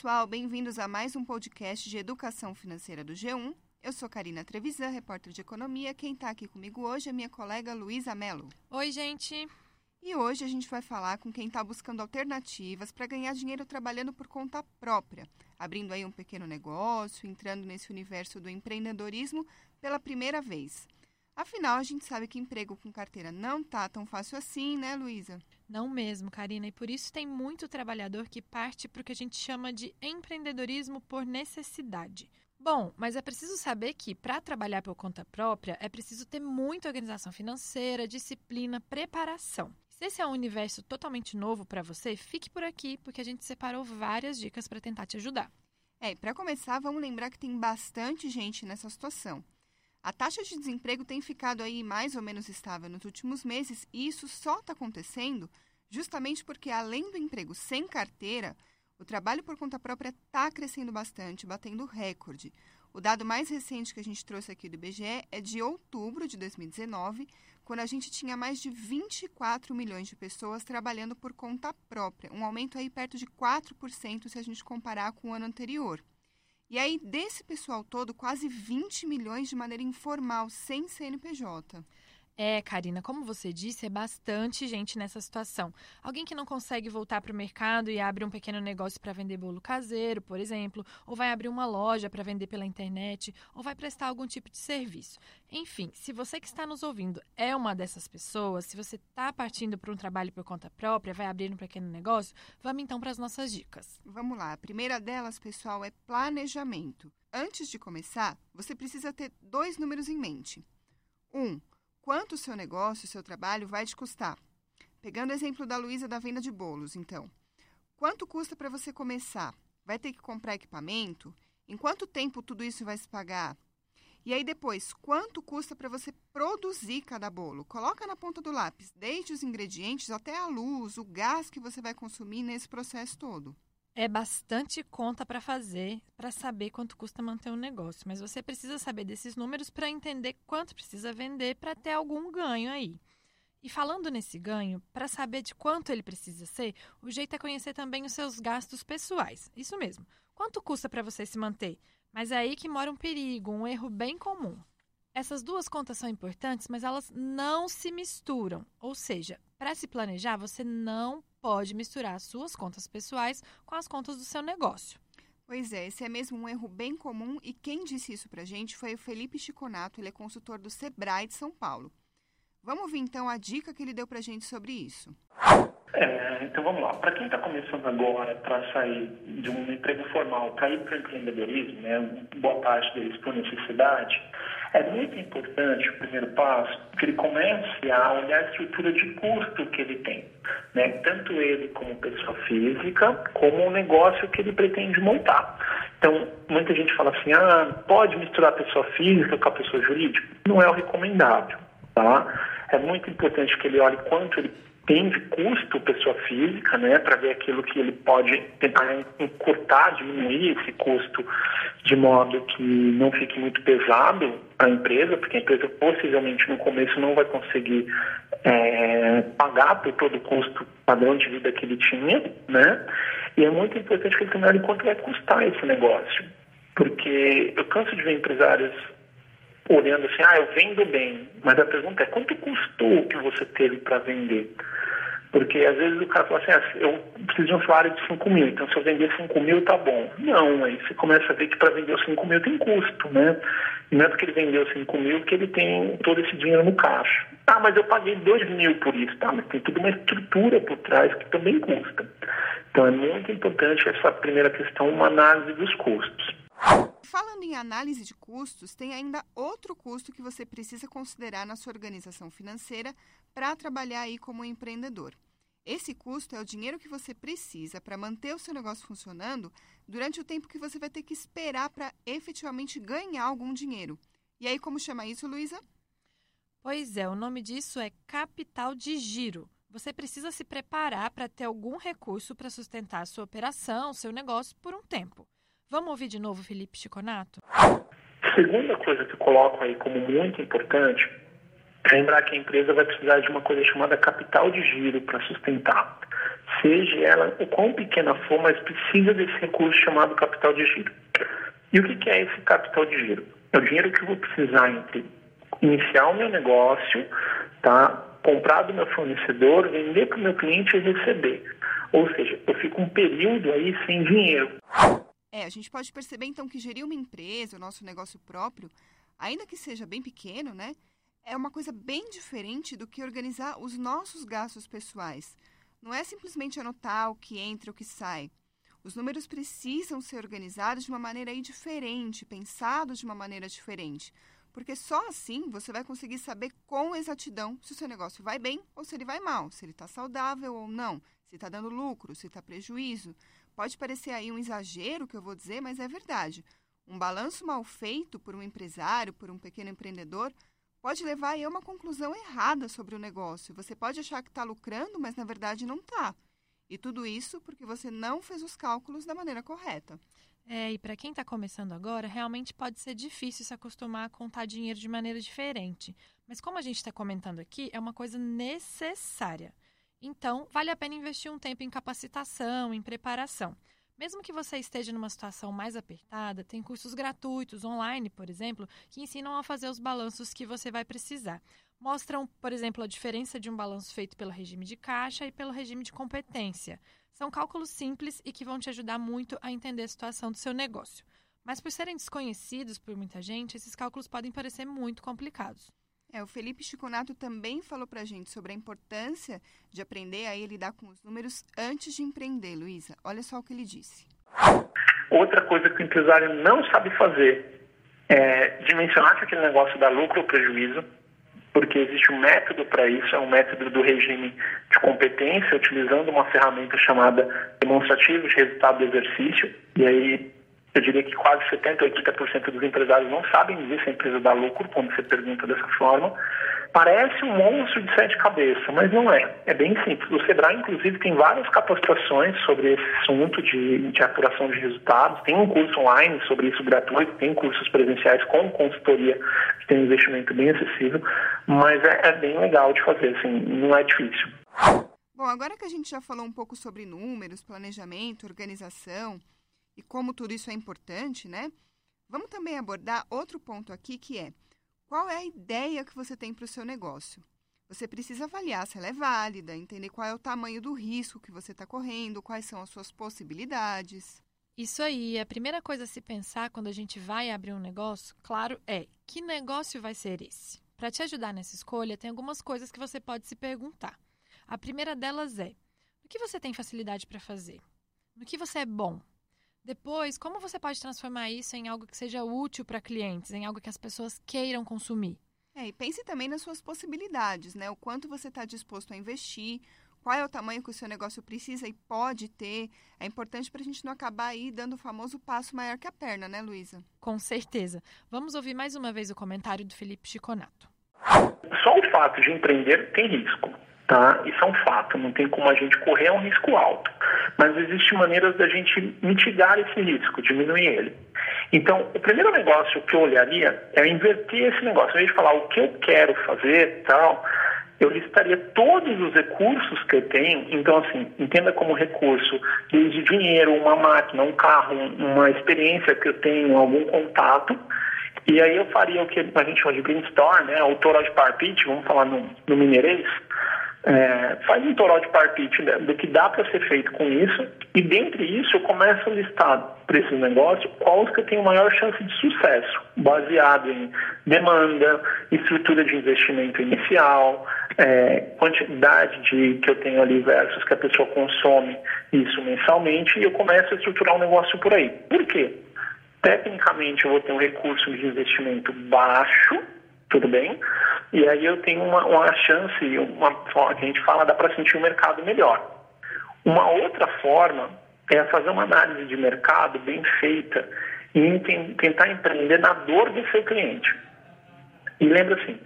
pessoal, bem-vindos a mais um podcast de educação financeira do G1. Eu sou Karina Trevisan, repórter de economia. Quem está aqui comigo hoje é minha colega Luísa Mello. Oi, gente. E hoje a gente vai falar com quem está buscando alternativas para ganhar dinheiro trabalhando por conta própria, abrindo aí um pequeno negócio, entrando nesse universo do empreendedorismo pela primeira vez. Afinal, a gente sabe que emprego com carteira não tá tão fácil assim, né, Luísa? Não mesmo, Karina, e por isso tem muito trabalhador que parte para o que a gente chama de empreendedorismo por necessidade. Bom, mas é preciso saber que para trabalhar por conta própria é preciso ter muita organização financeira, disciplina, preparação. Se esse é um universo totalmente novo para você, fique por aqui porque a gente separou várias dicas para tentar te ajudar. É, para começar, vamos lembrar que tem bastante gente nessa situação. A taxa de desemprego tem ficado aí mais ou menos estável nos últimos meses e isso só está acontecendo justamente porque, além do emprego sem carteira, o trabalho por conta própria está crescendo bastante, batendo recorde. O dado mais recente que a gente trouxe aqui do IBGE é de outubro de 2019, quando a gente tinha mais de 24 milhões de pessoas trabalhando por conta própria, um aumento aí perto de 4% se a gente comparar com o ano anterior. E aí, desse pessoal todo, quase 20 milhões de maneira informal, sem CNPJ. É, Karina, como você disse, é bastante gente nessa situação. Alguém que não consegue voltar para o mercado e abre um pequeno negócio para vender bolo caseiro, por exemplo, ou vai abrir uma loja para vender pela internet, ou vai prestar algum tipo de serviço. Enfim, se você que está nos ouvindo é uma dessas pessoas, se você está partindo para um trabalho por conta própria, vai abrir um pequeno negócio, vamos então para as nossas dicas. Vamos lá. A primeira delas, pessoal, é planejamento. Antes de começar, você precisa ter dois números em mente. Um, quanto o seu negócio, o seu trabalho vai te custar. Pegando o exemplo da Luísa da venda de bolos, então. Quanto custa para você começar? Vai ter que comprar equipamento? Em quanto tempo tudo isso vai se pagar? E aí depois, quanto custa para você produzir cada bolo? Coloca na ponta do lápis, desde os ingredientes até a luz, o gás que você vai consumir nesse processo todo. É bastante conta para fazer para saber quanto custa manter um negócio, mas você precisa saber desses números para entender quanto precisa vender para ter algum ganho aí. E falando nesse ganho, para saber de quanto ele precisa ser, o jeito é conhecer também os seus gastos pessoais. Isso mesmo. Quanto custa para você se manter? Mas é aí que mora um perigo, um erro bem comum. Essas duas contas são importantes, mas elas não se misturam. Ou seja, para se planejar, você não pode misturar as suas contas pessoais com as contas do seu negócio. Pois é, esse é mesmo um erro bem comum e quem disse isso pra gente foi o Felipe Chiconato, ele é consultor do Sebrae de São Paulo. Vamos ouvir então a dica que ele deu pra gente sobre isso. É, então vamos lá. Para quem está começando agora para sair de um emprego formal para ir para o empreendedorismo, né, boa parte deles por necessidade, é muito importante o primeiro passo que ele comece a olhar a estrutura de custo que ele tem. Né? Tanto ele como pessoa física, como o negócio que ele pretende montar. Então, muita gente fala assim, ah, pode misturar a pessoa física com a pessoa jurídica? Não é o recomendável. Tá? É muito importante que ele olhe quanto ele tem de custo pessoa física, né, para ver aquilo que ele pode tentar encurtar, diminuir esse custo de modo que não fique muito pesado para a empresa, porque a empresa possivelmente no começo não vai conseguir é, pagar por todo o custo padrão de vida que ele tinha, né? E é muito importante que ele tenha quanto vai custar esse negócio, porque eu canso de ver empresários olhando assim, ah, eu vendo bem, mas a pergunta é quanto custou o que você teve para vender? Porque às vezes o cara fala assim, ah, eu preciso de um salário de 5 mil, então se eu vender 5 mil tá bom. Não, aí você começa a ver que para vender os 5 mil tem custo, né? E não é porque ele vendeu 5 mil que ele tem todo esse dinheiro no caixa. Ah, mas eu paguei 2 mil por isso, tá? Mas tem toda uma estrutura por trás que também custa. Então é muito importante essa primeira questão, uma análise dos custos. Falando em análise de custos, tem ainda outro custo que você precisa considerar na sua organização financeira para trabalhar aí como empreendedor. Esse custo é o dinheiro que você precisa para manter o seu negócio funcionando durante o tempo que você vai ter que esperar para efetivamente ganhar algum dinheiro. E aí, como chama isso, Luísa? Pois é, o nome disso é capital de giro. Você precisa se preparar para ter algum recurso para sustentar a sua operação, seu negócio por um tempo. Vamos ouvir de novo Felipe Chiconato? Segunda coisa que eu coloco aí como muito importante é lembrar que a empresa vai precisar de uma coisa chamada capital de giro para sustentar. seja ela o quão pequena for, mas precisa desse recurso chamado capital de giro. E o que é esse capital de giro? É o dinheiro que eu vou precisar entre iniciar o meu negócio, tá? comprar do meu fornecedor, vender para o meu cliente e receber. Ou seja, eu fico um período aí sem dinheiro. É, a gente pode perceber então que gerir uma empresa, o nosso negócio próprio, ainda que seja bem pequeno, né? É uma coisa bem diferente do que organizar os nossos gastos pessoais. Não é simplesmente anotar o que entra e o que sai. Os números precisam ser organizados de uma maneira diferente, pensados de uma maneira diferente. Porque só assim você vai conseguir saber com exatidão se o seu negócio vai bem ou se ele vai mal, se ele está saudável ou não, se está dando lucro, se está prejuízo. Pode parecer aí um exagero que eu vou dizer, mas é verdade. Um balanço mal feito por um empresário, por um pequeno empreendedor, pode levar a uma conclusão errada sobre o negócio. Você pode achar que está lucrando, mas na verdade não está. E tudo isso porque você não fez os cálculos da maneira correta. É, e para quem está começando agora, realmente pode ser difícil se acostumar a contar dinheiro de maneira diferente. Mas como a gente está comentando aqui, é uma coisa necessária. Então, vale a pena investir um tempo em capacitação, em preparação. Mesmo que você esteja numa situação mais apertada, tem cursos gratuitos online, por exemplo, que ensinam a fazer os balanços que você vai precisar. Mostram, por exemplo, a diferença de um balanço feito pelo regime de caixa e pelo regime de competência. São cálculos simples e que vão te ajudar muito a entender a situação do seu negócio. Mas por serem desconhecidos por muita gente, esses cálculos podem parecer muito complicados. É, o Felipe Chiconato também falou para a gente sobre a importância de aprender a lidar com os números antes de empreender, Luísa. Olha só o que ele disse. Outra coisa que o empresário não sabe fazer é dimensionar se aquele negócio dá lucro ou prejuízo, porque existe um método para isso, é um método do regime de competência, utilizando uma ferramenta chamada demonstrativo de resultado do exercício, e aí eu diria que quase 70%, 80% dos empresários não sabem dizer se a empresa dá lucro quando você pergunta dessa forma. Parece um monstro de sete cabeças, mas não é. É bem simples. O Sebrae, inclusive, tem várias capacitações sobre esse assunto de, de apuração de resultados. Tem um curso online sobre isso gratuito, tem cursos presenciais com consultoria que tem um investimento bem acessível, mas é, é bem legal de fazer, assim, não é difícil. Bom, agora que a gente já falou um pouco sobre números, planejamento, organização e como tudo isso é importante, né? Vamos também abordar outro ponto aqui que é qual é a ideia que você tem para o seu negócio. Você precisa avaliar se ela é válida, entender qual é o tamanho do risco que você está correndo, quais são as suas possibilidades. Isso aí, a primeira coisa a se pensar quando a gente vai abrir um negócio, claro, é que negócio vai ser esse? Para te ajudar nessa escolha, tem algumas coisas que você pode se perguntar. A primeira delas é: o que você tem facilidade para fazer? No que você é bom? Depois, como você pode transformar isso em algo que seja útil para clientes, em algo que as pessoas queiram consumir? É, e pense também nas suas possibilidades, né? O quanto você está disposto a investir, qual é o tamanho que o seu negócio precisa e pode ter. É importante para a gente não acabar aí dando o famoso passo maior que a perna, né, Luísa? Com certeza. Vamos ouvir mais uma vez o comentário do Felipe Chiconato. Só o fato de empreender tem risco tá? Isso é um fato, não tem como a gente correr, é um risco alto. Mas existem maneiras da gente mitigar esse risco, diminuir ele. Então, o primeiro negócio que eu olharia é inverter esse negócio. Ao invés de falar o que eu quero fazer tal, eu listaria todos os recursos que eu tenho. Então, assim, entenda como recurso desde dinheiro, uma máquina, um carro, uma experiência que eu tenho, algum contato. E aí eu faria o que a gente chama de brainstorm, né? O toral de parpite, vamos falar no, no mineirês é, faz um toral de parpite do que dá para ser feito com isso e dentre isso eu começo a listar para esse negócio quais que eu tenho maior chance de sucesso, baseado em demanda, estrutura de investimento inicial, é, quantidade de que eu tenho ali versus que a pessoa consome isso mensalmente e eu começo a estruturar um negócio por aí. Por quê? Tecnicamente eu vou ter um recurso de investimento baixo, tudo bem? E aí eu tenho uma, uma chance, uma forma que a gente fala, dá para sentir o mercado melhor. Uma outra forma é fazer uma análise de mercado bem feita e tentar empreender na dor do seu cliente. E lembra assim,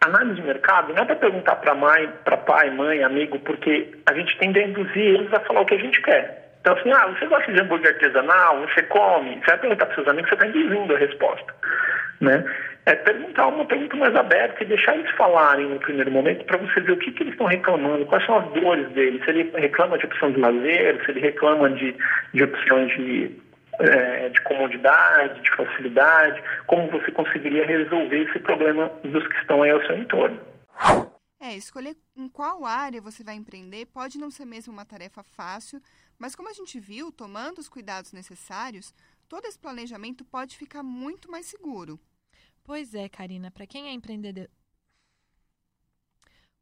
análise de mercado não é para perguntar para mãe, para pai, mãe, amigo, porque a gente tende a induzir eles a falar o que a gente quer. Então assim, ah, você gosta de hambúrguer artesanal, você come, você vai perguntar para seus amigos, você está induzindo a resposta. Né? É perguntar uma pergunta mais aberta e deixar eles falarem no primeiro momento para você ver o que, que eles estão reclamando, quais são as dores deles. Se ele reclama de opção de lazer, se ele reclama de, de opções de, é, de comodidade, de facilidade, como você conseguiria resolver esse problema dos que estão aí ao seu entorno. É, escolher em qual área você vai empreender pode não ser mesmo uma tarefa fácil, mas como a gente viu, tomando os cuidados necessários, todo esse planejamento pode ficar muito mais seguro. Pois é, Karina, para quem é empreendedor.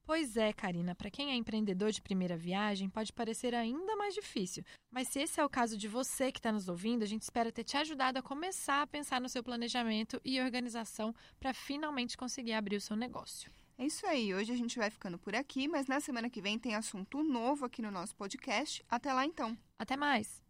Pois é, Karina, para quem é empreendedor de primeira viagem, pode parecer ainda mais difícil. Mas se esse é o caso de você que está nos ouvindo, a gente espera ter te ajudado a começar a pensar no seu planejamento e organização para finalmente conseguir abrir o seu negócio. É isso aí, hoje a gente vai ficando por aqui, mas na semana que vem tem assunto novo aqui no nosso podcast. Até lá então. Até mais!